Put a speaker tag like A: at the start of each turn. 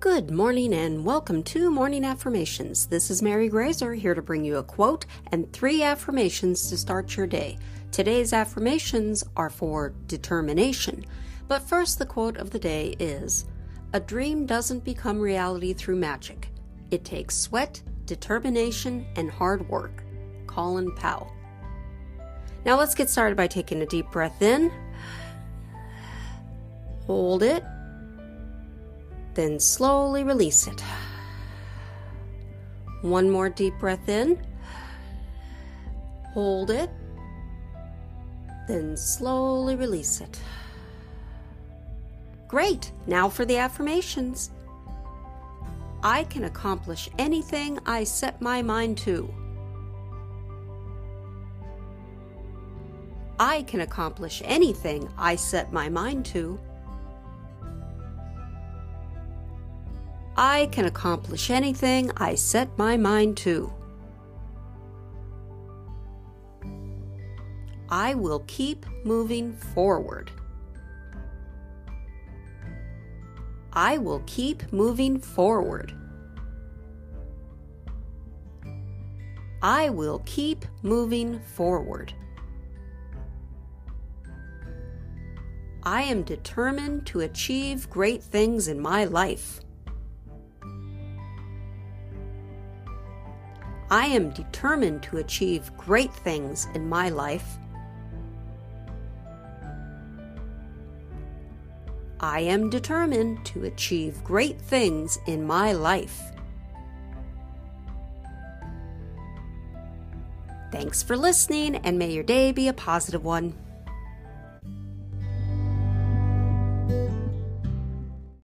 A: Good morning and welcome to Morning Affirmations. This is Mary Graser here to bring you a quote and three affirmations to start your day. Today's affirmations are for determination. But first, the quote of the day is A dream doesn't become reality through magic. It takes sweat, determination, and hard work. Colin Powell. Now let's get started by taking a deep breath in. Hold it then slowly release it. One more deep breath in. Hold it. Then slowly release it. Great! Now for the affirmations. I can accomplish anything I set my mind to. I can accomplish anything I set my mind to. I can accomplish anything I set my mind to. I will keep moving forward. I will keep moving forward. I will keep moving forward. I am determined to achieve great things in my life. I am determined to achieve great things in my life. I am determined to achieve great things in my life. Thanks for listening, and may your day be a positive one.